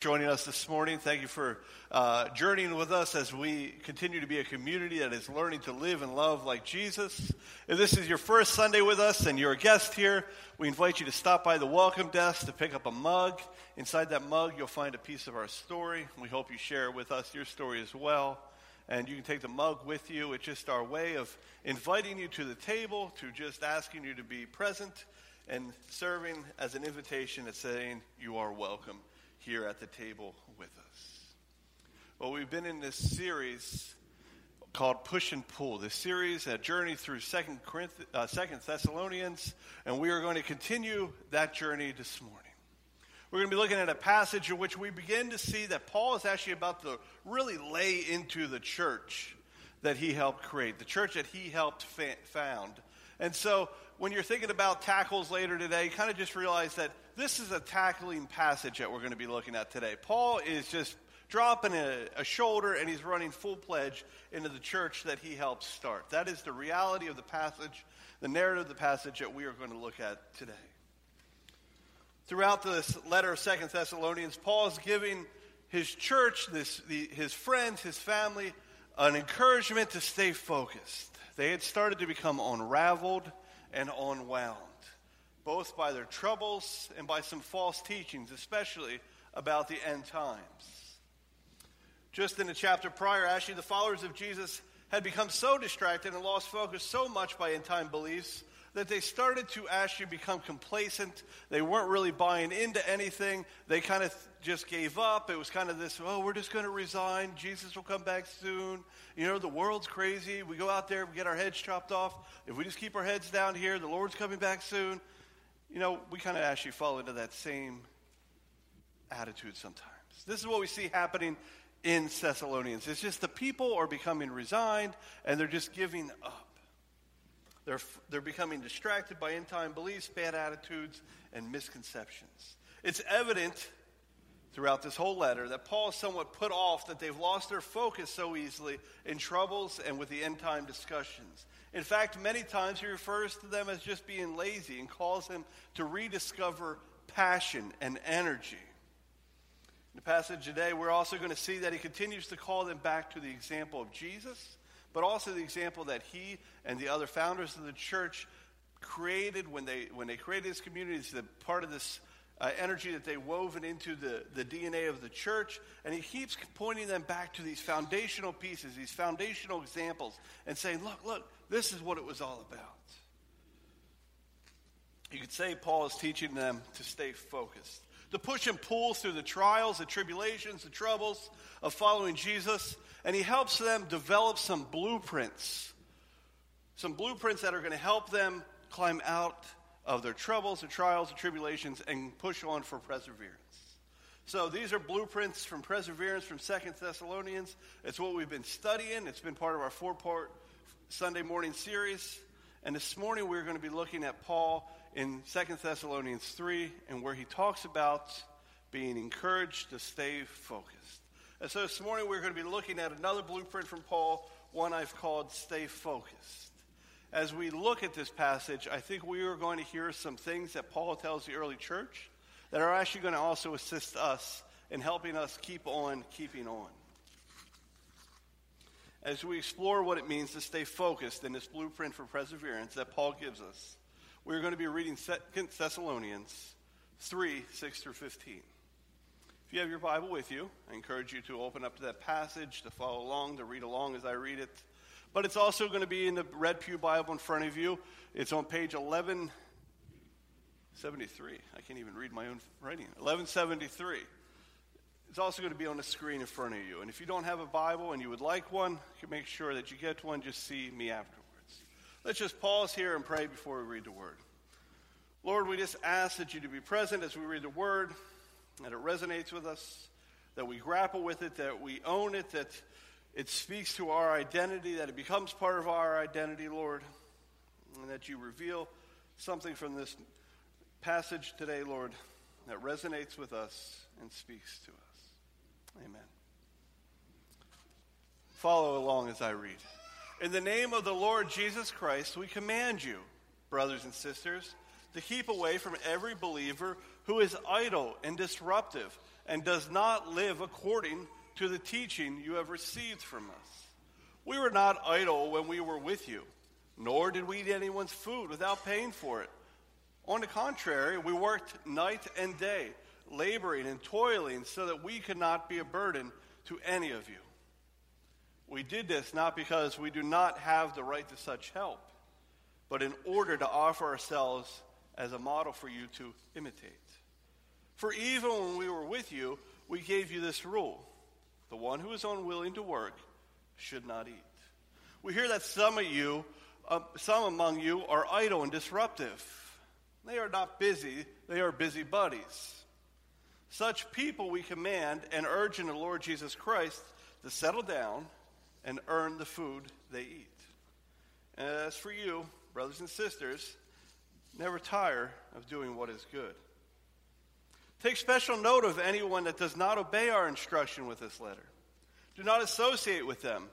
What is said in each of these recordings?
joining us this morning. Thank you for uh, journeying with us as we continue to be a community that is learning to live and love like Jesus. If this is your first Sunday with us and you're a guest here, we invite you to stop by the welcome desk to pick up a mug. Inside that mug, you'll find a piece of our story. We hope you share with us your story as well. And you can take the mug with you. It's just our way of inviting you to the table, to just asking you to be present and serving as an invitation and saying you are welcome here at the table with us. Well, we've been in this series called Push and Pull. This series, a journey through Second, uh, Second Thessalonians, and we are going to continue that journey this morning. We're going to be looking at a passage in which we begin to see that Paul is actually about to really lay into the church that he helped create, the church that he helped found. And so when you're thinking about tackles later today, kind of just realize that this is a tackling passage that we're going to be looking at today. Paul is just dropping a, a, shoulder and he's running full pledge into the church that he helped start. That is the reality of the passage, the narrative of the passage that we are going to look at today. Throughout this letter of Second Thessalonians, Paul is giving his church, this, the, his friends, his family, an encouragement to stay focused. They had started to become unraveled and unwound both by their troubles and by some false teachings, especially about the end times. Just in the chapter prior, actually, the followers of Jesus had become so distracted and lost focus so much by end time beliefs that they started to actually become complacent. They weren't really buying into anything. They kind of just gave up. It was kind of this, oh, we're just going to resign. Jesus will come back soon. You know, the world's crazy. We go out there, we get our heads chopped off. If we just keep our heads down here, the Lord's coming back soon. You know, we kind of actually fall into that same attitude sometimes. This is what we see happening in Thessalonians. It's just the people are becoming resigned and they're just giving up. They're, they're becoming distracted by end time beliefs, bad attitudes, and misconceptions. It's evident throughout this whole letter that Paul is somewhat put off that they've lost their focus so easily in troubles and with the end time discussions. In fact, many times he refers to them as just being lazy and calls them to rediscover passion and energy. In the passage today, we're also going to see that he continues to call them back to the example of Jesus, but also the example that he and the other founders of the church created when they, when they created this community. It's the part of this uh, energy that they woven into the, the DNA of the church. And he keeps pointing them back to these foundational pieces, these foundational examples, and saying, look, look, this is what it was all about. You could say Paul is teaching them to stay focused, to push and pull through the trials, the tribulations, the troubles of following Jesus. And he helps them develop some blueprints, some blueprints that are going to help them climb out of their troubles, their trials, their tribulations, and push on for perseverance. So these are blueprints from perseverance from Second Thessalonians. It's what we've been studying. It's been part of our four-part Sunday morning series. And this morning we're going to be looking at Paul in Second Thessalonians 3 and where he talks about being encouraged to stay focused. And so this morning we're going to be looking at another blueprint from Paul, one I've called Stay Focused as we look at this passage, I think we are going to hear some things that Paul tells the early church that are actually going to also assist us in helping us keep on keeping on. As we explore what it means to stay focused in this blueprint for perseverance that Paul gives us, we're going to be reading Thessalonians 3 6 through 15. If you have your Bible with you, I encourage you to open up to that passage, to follow along, to read along as I read it. But it's also going to be in the Red Pew Bible in front of you. It's on page 1173. I can't even read my own writing. 1173. It's also going to be on the screen in front of you. And if you don't have a Bible and you would like one, you make sure that you get one. Just see me afterwards. Let's just pause here and pray before we read the Word. Lord, we just ask that you to be present as we read the Word, that it resonates with us, that we grapple with it, that we own it, that it speaks to our identity, that it becomes part of our identity, Lord, and that you reveal something from this passage today, Lord, that resonates with us and speaks to us. Amen. Follow along as I read. In the name of the Lord Jesus Christ, we command you, brothers and sisters, to keep away from every believer who is idle and disruptive and does not live according to the teaching you have received from us. We were not idle when we were with you, nor did we eat anyone's food without paying for it. On the contrary, we worked night and day, laboring and toiling so that we could not be a burden to any of you. We did this not because we do not have the right to such help, but in order to offer ourselves as a model for you to imitate. For even when we were with you, we gave you this rule the one who is unwilling to work should not eat. We hear that some of you, uh, some among you, are idle and disruptive. They are not busy, they are busy buddies. Such people we command and urge in the Lord Jesus Christ to settle down and earn the food they eat. And as for you, brothers and sisters, never tire of doing what is good. Take special note of anyone that does not obey our instruction with this letter. Do not associate with them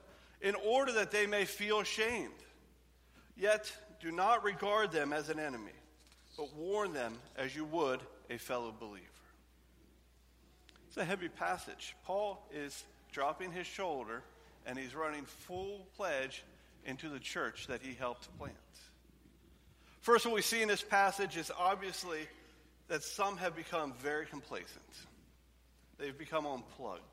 in order that they may feel shamed. Yet do not regard them as an enemy, but warn them as you would a fellow believer. It's a heavy passage. Paul is dropping his shoulder and he's running full pledge into the church that he helped plant. First, what we see in this passage is obviously that some have become very complacent. They've become unplugged.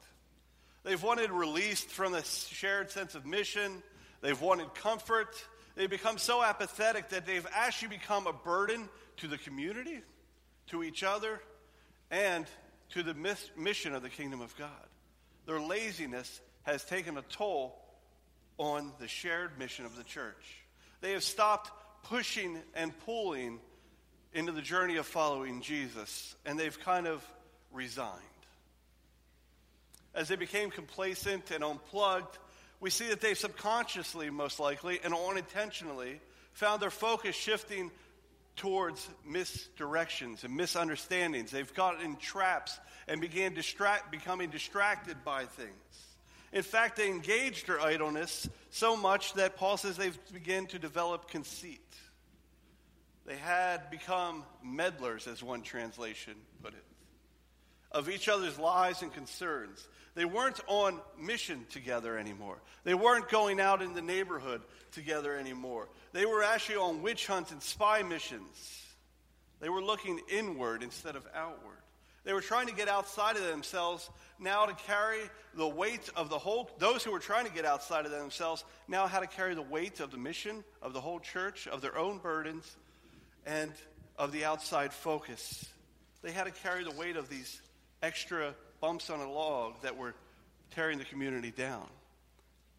They've wanted released from the shared sense of mission. They've wanted comfort. They've become so apathetic that they've actually become a burden to the community, to each other, and to the mission of the kingdom of God. Their laziness has taken a toll on the shared mission of the church. They have stopped pushing and pulling into the journey of following Jesus, and they've kind of resigned. As they became complacent and unplugged, we see that they subconsciously, most likely, and unintentionally, found their focus shifting towards misdirections and misunderstandings. They've gotten in traps and began distract, becoming distracted by things. In fact, they engaged their idleness so much that Paul says they've begun to develop conceit. They had become meddlers, as one translation put it, of each other's lives and concerns. They weren't on mission together anymore. They weren't going out in the neighborhood together anymore. They were actually on witch hunts and spy missions. They were looking inward instead of outward. They were trying to get outside of themselves now to carry the weight of the whole, those who were trying to get outside of themselves now had to carry the weight of the mission of the whole church, of their own burdens, and of the outside focus. They had to carry the weight of these extra bumps on a log that were tearing the community down.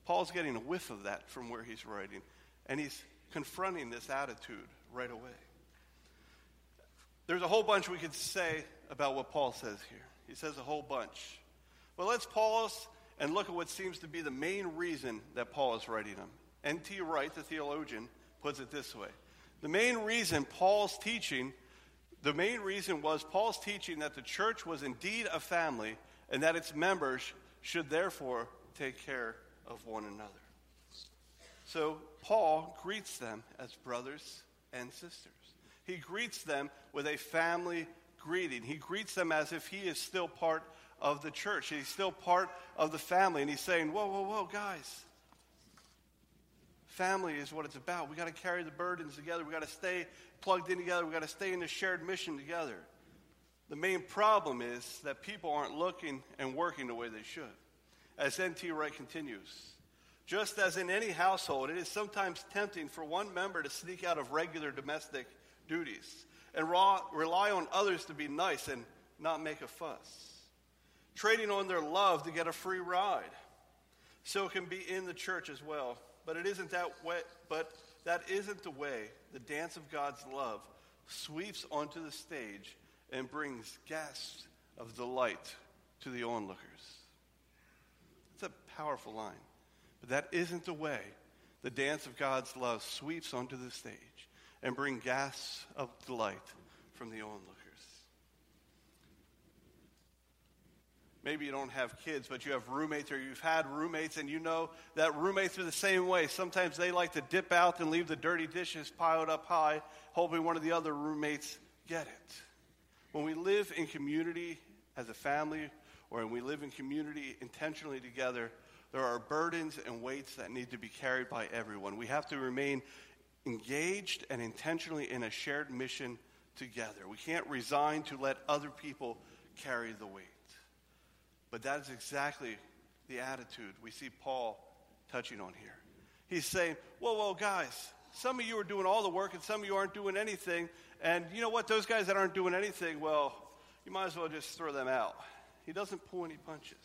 Paul's getting a whiff of that from where he's writing, and he's confronting this attitude right away. There's a whole bunch we could say about what Paul says here. He says a whole bunch. But let's pause and look at what seems to be the main reason that Paul is writing them. N.T. Wright, the theologian, puts it this way The main reason Paul's teaching, the main reason was Paul's teaching that the church was indeed a family and that its members should therefore take care of one another. So Paul greets them as brothers and sisters. He greets them with a family greeting. He greets them as if he is still part of the church. He's still part of the family. And he's saying, Whoa, whoa, whoa, guys. Family is what it's about. We got to carry the burdens together. We got to stay plugged in together. We've got to stay in the shared mission together. The main problem is that people aren't looking and working the way they should. As N.T. Wright continues, just as in any household, it is sometimes tempting for one member to sneak out of regular domestic duties and raw, rely on others to be nice and not make a fuss, trading on their love to get a free ride. So it can be in the church as well. But it isn't that way, but that isn't the way the dance of God's love sweeps onto the stage and brings gasps of delight to the onlookers. It's a powerful line. But that isn't the way the dance of God's love sweeps onto the stage and bring gasps of delight from the onlookers. Maybe you don't have kids, but you have roommates or you've had roommates, and you know that roommates are the same way. Sometimes they like to dip out and leave the dirty dishes piled up high, hoping one of the other roommates get it. When we live in community as a family, or when we live in community intentionally together, there are burdens and weights that need to be carried by everyone. We have to remain engaged and intentionally in a shared mission together. We can't resign to let other people carry the weight. But that is exactly the attitude we see Paul touching on here. He's saying, Whoa, whoa, guys, some of you are doing all the work and some of you aren't doing anything. And you know what? Those guys that aren't doing anything, well, you might as well just throw them out. He doesn't pull any punches.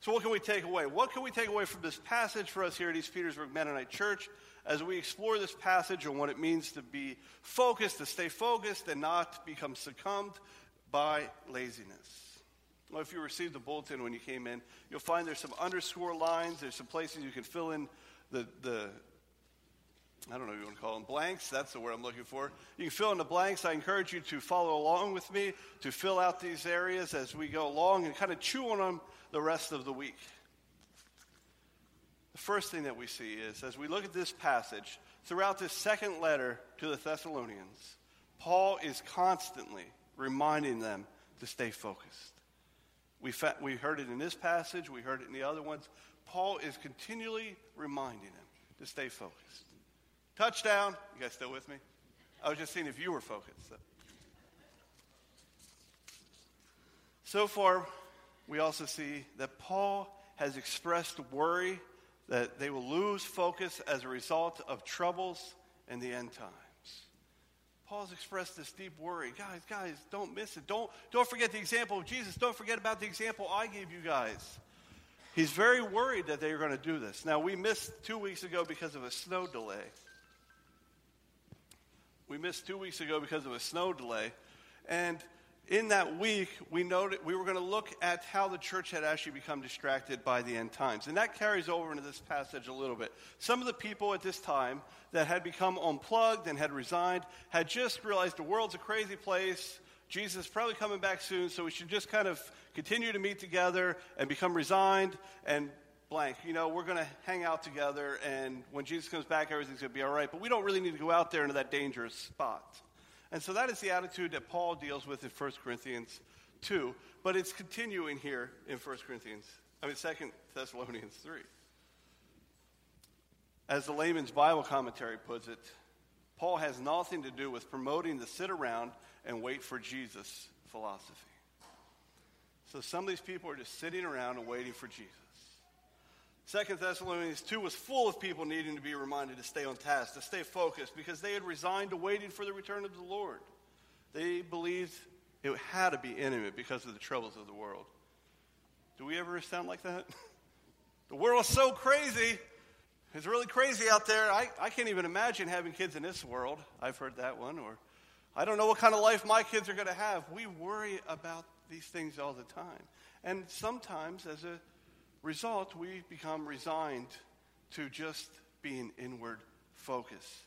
So, what can we take away? What can we take away from this passage for us here at East Petersburg Mennonite Church as we explore this passage and what it means to be focused, to stay focused, and not become succumbed by laziness? Well, if you received the bulletin when you came in, you'll find there's some underscore lines. There's some places you can fill in the, the I don't know what you want to call them, blanks. That's the word I'm looking for. You can fill in the blanks. I encourage you to follow along with me, to fill out these areas as we go along and kind of chew on them the rest of the week. The first thing that we see is as we look at this passage, throughout this second letter to the Thessalonians, Paul is constantly reminding them to stay focused. We, fa- we heard it in this passage, we heard it in the other ones. Paul is continually reminding them to stay focused. Touchdown. You guys still with me? I was just seeing if you were focused. So, so far, we also see that Paul has expressed worry that they will lose focus as a result of troubles in the end times. Paul's expressed this deep worry. Guys, guys, don't miss it. Don't, don't forget the example of Jesus. Don't forget about the example I gave you guys. He's very worried that they are going to do this. Now, we missed two weeks ago because of a snow delay. We missed two weeks ago because of a snow delay. And in that week, we noted we were going to look at how the church had actually become distracted by the end times. And that carries over into this passage a little bit. Some of the people at this time that had become unplugged and had resigned had just realized the world's a crazy place. Jesus is probably coming back soon, so we should just kind of continue to meet together and become resigned and blank. You know, we're going to hang out together, and when Jesus comes back, everything's going to be all right. But we don't really need to go out there into that dangerous spot. And so that is the attitude that Paul deals with in 1 Corinthians 2, but it's continuing here in 1 Corinthians, I mean 2 Thessalonians 3. As the layman's Bible commentary puts it, Paul has nothing to do with promoting the sit around and wait for Jesus philosophy. So some of these people are just sitting around and waiting for Jesus. Second Thessalonians 2 was full of people needing to be reminded to stay on task, to stay focused, because they had resigned to waiting for the return of the Lord. They believed it had to be intimate because of the troubles of the world. Do we ever sound like that? the world's so crazy. It's really crazy out there. I, I can't even imagine having kids in this world. I've heard that one. Or I don't know what kind of life my kids are going to have. We worry about these things all the time. And sometimes, as a result, we become resigned to just being inward focus.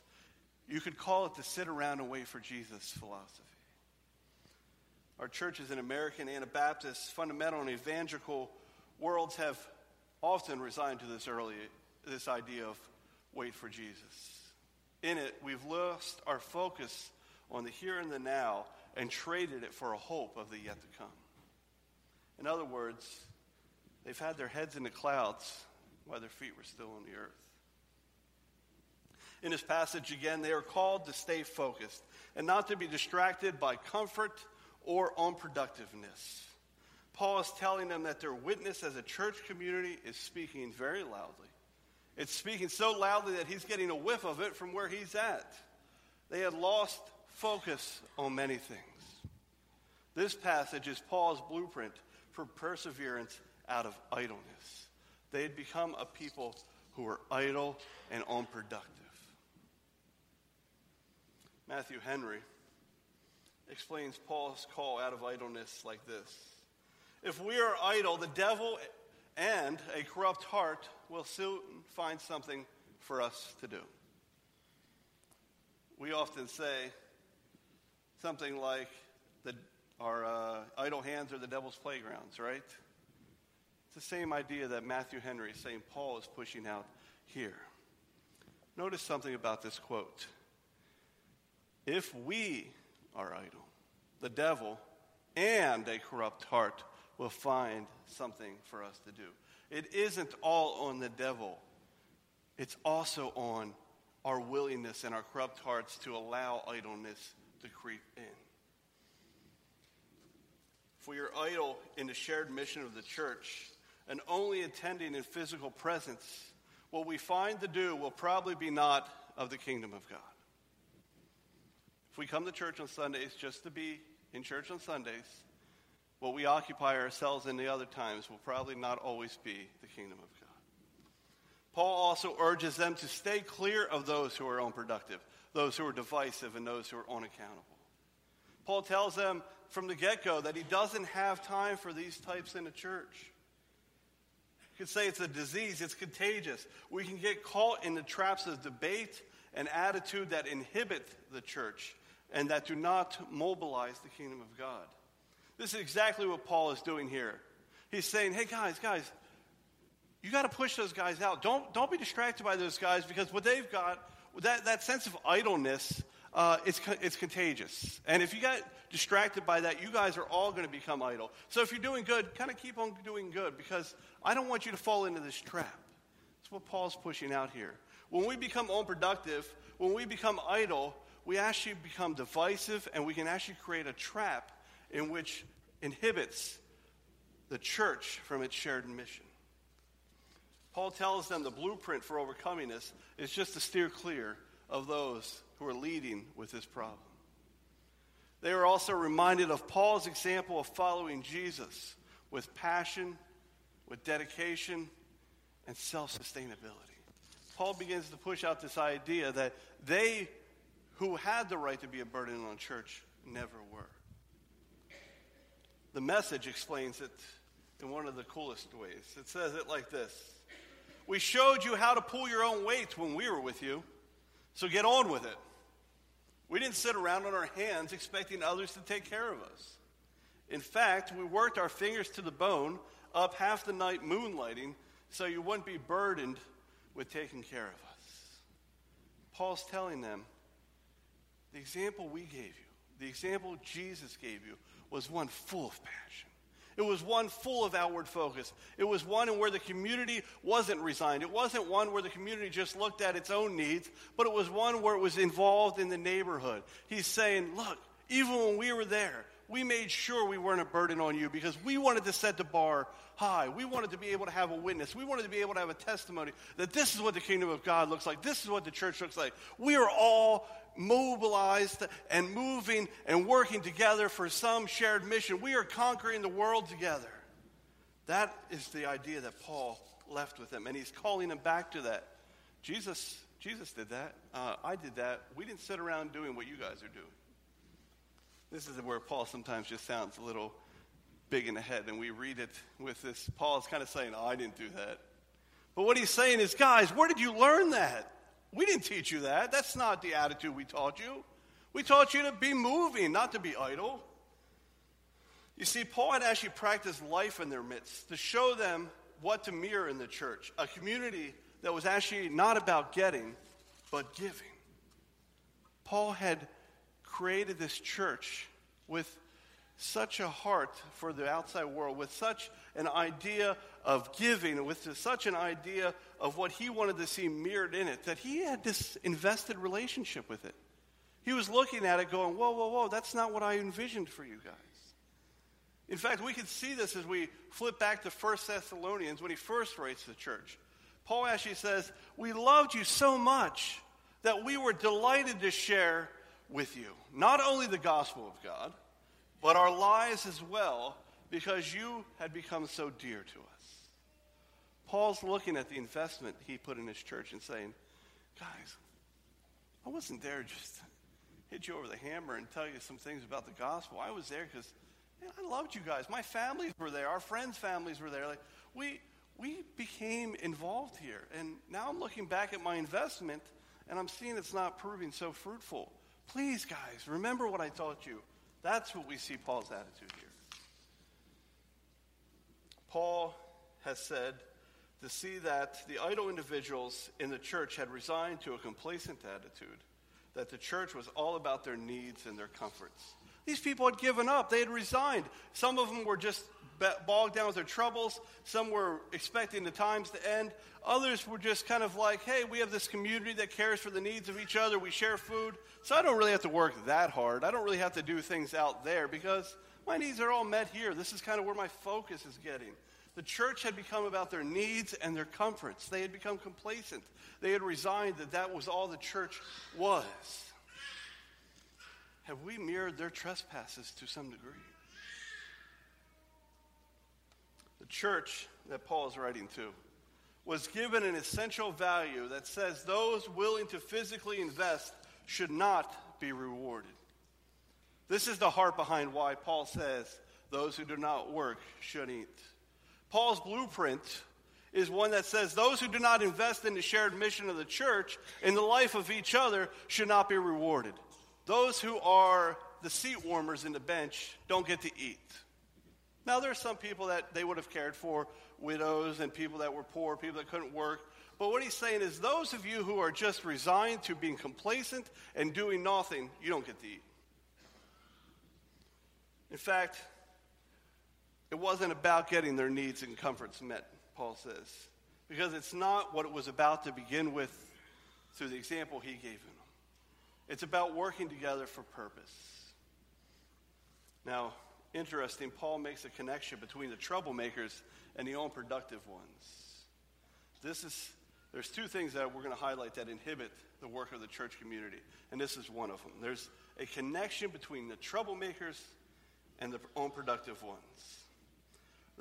You could call it the sit around and wait for Jesus philosophy. Our churches in American Anabaptist, fundamental, and evangelical worlds have often resigned to this early this idea of wait for Jesus. In it, we've lost our focus on the here and the now and traded it for a hope of the yet to come. In other words, They've had their heads in the clouds while their feet were still on the earth. In this passage, again, they are called to stay focused and not to be distracted by comfort or unproductiveness. Paul is telling them that their witness as a church community is speaking very loudly. It's speaking so loudly that he's getting a whiff of it from where he's at. They had lost focus on many things. This passage is Paul's blueprint for perseverance out of idleness. They had become a people who were idle and unproductive. Matthew Henry explains Paul's call out of idleness like this If we are idle, the devil and a corrupt heart will soon find something for us to do. We often say something like, the, our uh, idle hands are the devil's playgrounds, right? It's the same idea that Matthew Henry, St. Paul, is pushing out here. Notice something about this quote. If we are idle, the devil and a corrupt heart will find something for us to do. It isn't all on the devil, it's also on our willingness and our corrupt hearts to allow idleness to creep in. If we are idle in the shared mission of the church and only attending in physical presence, what we find to do will probably be not of the kingdom of God. If we come to church on Sundays just to be in church on Sundays, what we occupy ourselves in the other times will probably not always be the kingdom of God. Paul also urges them to stay clear of those who are unproductive, those who are divisive, and those who are unaccountable. Paul tells them from the get go that he doesn't have time for these types in the church. You could say it's a disease, it's contagious. We can get caught in the traps of debate and attitude that inhibit the church and that do not mobilize the kingdom of God. This is exactly what Paul is doing here. He's saying, hey, guys, guys, you got to push those guys out. Don't, don't be distracted by those guys because what they've got, that, that sense of idleness, uh, it's, it's contagious. And if you get distracted by that, you guys are all going to become idle. So if you're doing good, kind of keep on doing good because I don't want you to fall into this trap. That's what Paul's pushing out here. When we become unproductive, when we become idle, we actually become divisive and we can actually create a trap in which inhibits the church from its shared mission. Paul tells them the blueprint for overcoming this is just to steer clear of those who are leading with this problem. They are also reminded of Paul's example of following Jesus with passion, with dedication, and self sustainability. Paul begins to push out this idea that they who had the right to be a burden on church never were. The message explains it in one of the coolest ways. It says it like this We showed you how to pull your own weight when we were with you, so get on with it. We didn't sit around on our hands expecting others to take care of us. In fact, we worked our fingers to the bone up half the night moonlighting so you wouldn't be burdened with taking care of us. Paul's telling them the example we gave you, the example Jesus gave you, was one full of passion. It was one full of outward focus. It was one in where the community wasn't resigned. It wasn't one where the community just looked at its own needs, but it was one where it was involved in the neighborhood. He's saying, look, even when we were there, we made sure we weren't a burden on you because we wanted to set the bar high. We wanted to be able to have a witness. We wanted to be able to have a testimony that this is what the kingdom of God looks like. This is what the church looks like. We are all mobilized and moving and working together for some shared mission. We are conquering the world together. That is the idea that Paul left with them, and he's calling them back to that. Jesus, Jesus did that. Uh, I did that. We didn't sit around doing what you guys are doing. This is where Paul sometimes just sounds a little big in the head, and we read it with this. Paul is kind of saying, oh, I didn't do that. But what he's saying is, guys, where did you learn that? We didn't teach you that. That's not the attitude we taught you. We taught you to be moving, not to be idle. You see, Paul had actually practiced life in their midst to show them what to mirror in the church a community that was actually not about getting, but giving. Paul had created this church with such a heart for the outside world, with such an idea of giving, with such an idea of what he wanted to see mirrored in it, that he had this invested relationship with it. He was looking at it going, whoa, whoa, whoa, that's not what I envisioned for you guys. In fact, we can see this as we flip back to 1 Thessalonians when he first writes the church. Paul actually says, We loved you so much that we were delighted to share with you not only the gospel of God, but our lives as well, because you had become so dear to us. Paul's looking at the investment he put in his church and saying, Guys, I wasn't there just to hit you over the hammer and tell you some things about the gospel. I was there because I loved you guys. My families were there. Our friends' families were there. Like we we became involved here. And now I'm looking back at my investment and I'm seeing it's not proving so fruitful. Please, guys, remember what I taught you. That's what we see Paul's attitude here. Paul has said to see that the idle individuals in the church had resigned to a complacent attitude, that the church was all about their needs and their comforts. These people had given up, they had resigned. Some of them were just bogged down with their troubles. Some were expecting the times to end. Others were just kind of like, hey, we have this community that cares for the needs of each other. We share food. So I don't really have to work that hard. I don't really have to do things out there because my needs are all met here. This is kind of where my focus is getting. The church had become about their needs and their comforts. They had become complacent. They had resigned that that was all the church was. Have we mirrored their trespasses to some degree? The church that Paul is writing to was given an essential value that says those willing to physically invest should not be rewarded. This is the heart behind why Paul says those who do not work should eat. Paul's blueprint is one that says those who do not invest in the shared mission of the church in the life of each other should not be rewarded. Those who are the seat warmers in the bench don't get to eat. Now, there are some people that they would have cared for, widows and people that were poor, people that couldn't work. But what he's saying is, those of you who are just resigned to being complacent and doing nothing, you don't get to eat. In fact, it wasn't about getting their needs and comforts met, Paul says, because it's not what it was about to begin with through the example he gave them. It's about working together for purpose. Now, interesting, Paul makes a connection between the troublemakers and the unproductive ones. This is, there's two things that we're going to highlight that inhibit the work of the church community, and this is one of them. There's a connection between the troublemakers and the unproductive ones.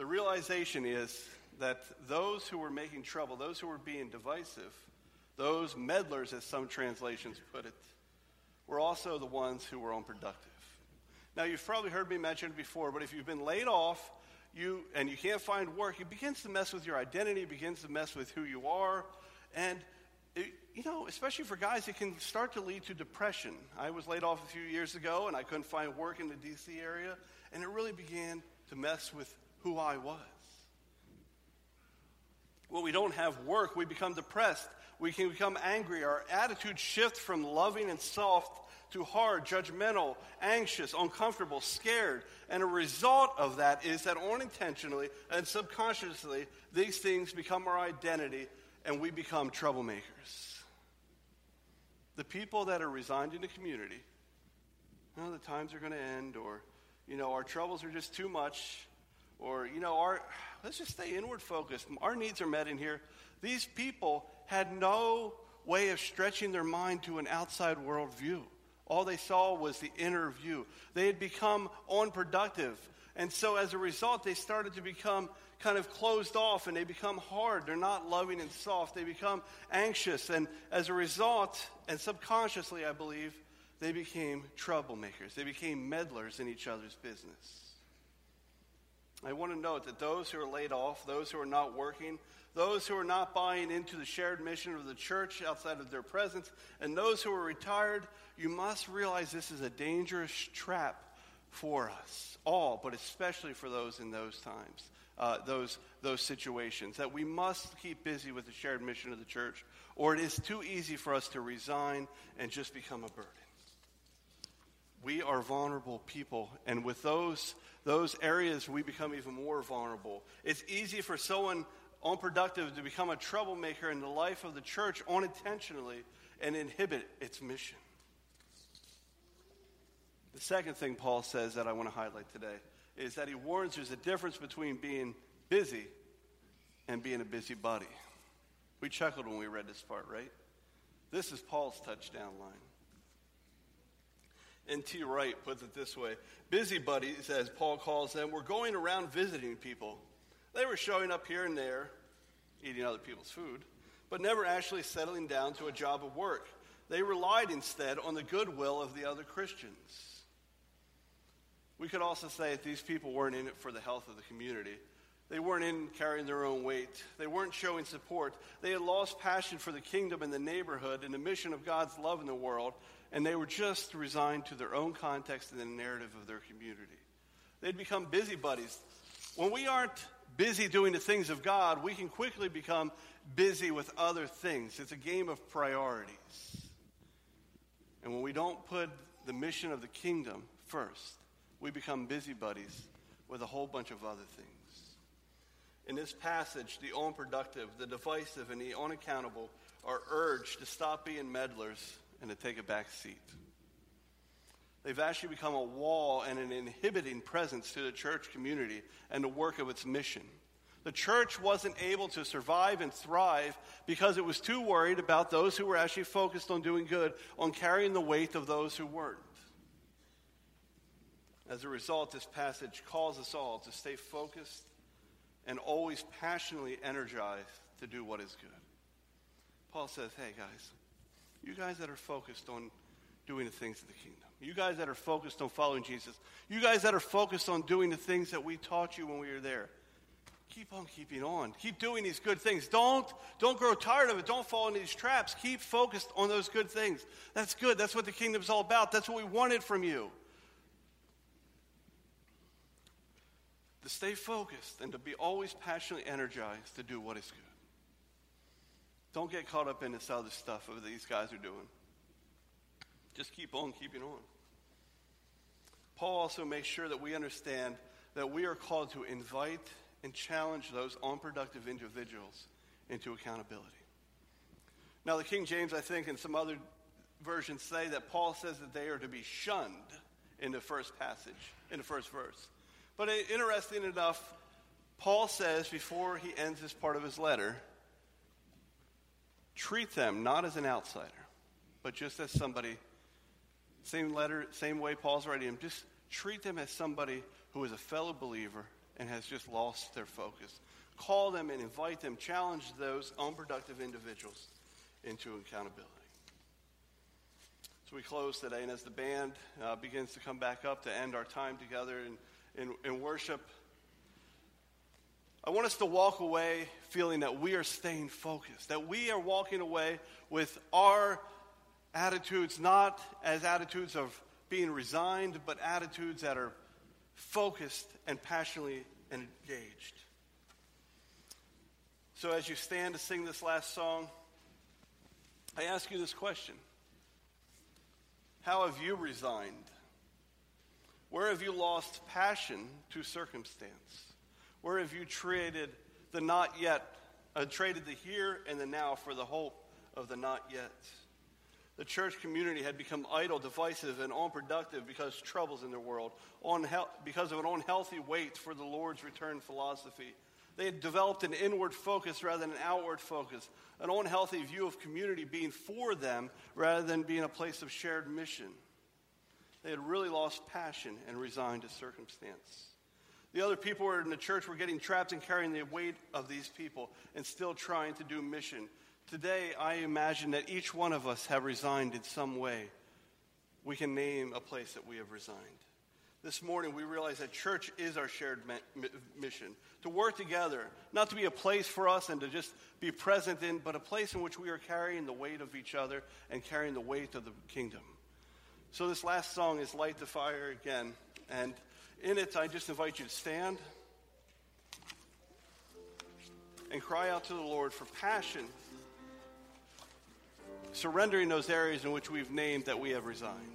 The realization is that those who were making trouble, those who were being divisive, those meddlers, as some translations put it, were also the ones who were unproductive. Now, you've probably heard me mention it before, but if you've been laid off you, and you can't find work, it begins to mess with your identity, begins to mess with who you are. And, it, you know, especially for guys, it can start to lead to depression. I was laid off a few years ago, and I couldn't find work in the D.C. area, and it really began to mess with who I was. When we don't have work, we become depressed. We can become angry. Our attitude shifts from loving and soft to hard, judgmental, anxious, uncomfortable, scared. And a result of that is that unintentionally and subconsciously, these things become our identity and we become troublemakers. The people that are resigned in the community, you know, the times are going to end, or, you know, our troubles are just too much, or, you know, our, let's just stay inward focused. Our needs are met in here. These people had no way of stretching their mind to an outside world view. All they saw was the inner view. They had become unproductive. And so as a result, they started to become kind of closed off and they become hard. They're not loving and soft. They become anxious. And as a result, and subconsciously, I believe, they became troublemakers. They became meddlers in each other's business. I want to note that those who are laid off, those who are not working, those who are not buying into the shared mission of the church outside of their presence, and those who are retired, you must realize this is a dangerous trap for us all, but especially for those in those times, uh, those, those situations, that we must keep busy with the shared mission of the church, or it is too easy for us to resign and just become a burden. We are vulnerable people, and with those, those areas, we become even more vulnerable. It's easy for someone unproductive to become a troublemaker in the life of the church unintentionally and inhibit its mission. The second thing Paul says that I want to highlight today is that he warns there's a difference between being busy and being a busybody. We chuckled when we read this part, right? This is Paul's touchdown line. N.T. Wright puts it this way Busybodies, as Paul calls them, were going around visiting people they were showing up here and there, eating other people's food, but never actually settling down to a job of work. They relied instead on the goodwill of the other Christians. We could also say that these people weren't in it for the health of the community. They weren't in carrying their own weight. They weren't showing support. They had lost passion for the kingdom and the neighborhood and the mission of God's love in the world, and they were just resigned to their own context and the narrative of their community. They'd become busybodies. When we aren't busy doing the things of God, we can quickly become busy with other things. It's a game of priorities. And when we don't put the mission of the kingdom first, we become busybodies with a whole bunch of other things. In this passage, the unproductive, the divisive, and the unaccountable are urged to stop being meddlers and to take a back seat. They've actually become a wall and an inhibiting presence to the church community and the work of its mission. The church wasn't able to survive and thrive because it was too worried about those who were actually focused on doing good, on carrying the weight of those who weren't. As a result, this passage calls us all to stay focused and always passionately energized to do what is good. Paul says, hey, guys, you guys that are focused on doing the things of the kingdom, you guys that are focused on following Jesus, you guys that are focused on doing the things that we taught you when we were there, keep on keeping on. Keep doing these good things. Don't, don't grow tired of it. Don't fall into these traps. Keep focused on those good things. That's good. That's what the kingdom's all about. That's what we wanted from you. To stay focused and to be always passionately energized to do what is good. Don't get caught up in this other stuff that these guys are doing. Just keep on keeping on. Paul also makes sure that we understand that we are called to invite and challenge those unproductive individuals into accountability. Now, the King James, I think, and some other versions say that Paul says that they are to be shunned in the first passage, in the first verse. But interesting enough, Paul says before he ends this part of his letter, treat them not as an outsider, but just as somebody, same letter, same way Paul's writing them, just treat them as somebody who is a fellow believer and has just lost their focus. Call them and invite them, challenge those unproductive individuals into accountability. So we close today, and as the band uh, begins to come back up to end our time together in, in, in worship, I want us to walk away feeling that we are staying focused, that we are walking away with our attitudes not as attitudes of being resigned, but attitudes that are focused and passionately engaged. So, as you stand to sing this last song, I ask you this question How have you resigned? Where have you lost passion to circumstance? Where have you traded the not yet, uh, traded the here and the now for the hope of the not yet? The church community had become idle, divisive, and unproductive because troubles in their world, because of an unhealthy wait for the Lord's return philosophy. They had developed an inward focus rather than an outward focus, an unhealthy view of community being for them rather than being a place of shared mission. They had really lost passion and resigned to circumstance. The other people were in the church were getting trapped and carrying the weight of these people and still trying to do mission. Today, I imagine that each one of us have resigned in some way. We can name a place that we have resigned. This morning, we realize that church is our shared mission to work together, not to be a place for us and to just be present in, but a place in which we are carrying the weight of each other and carrying the weight of the kingdom. So, this last song is Light the Fire again. And in it, I just invite you to stand and cry out to the Lord for passion surrendering those areas in which we've named that we have resigned.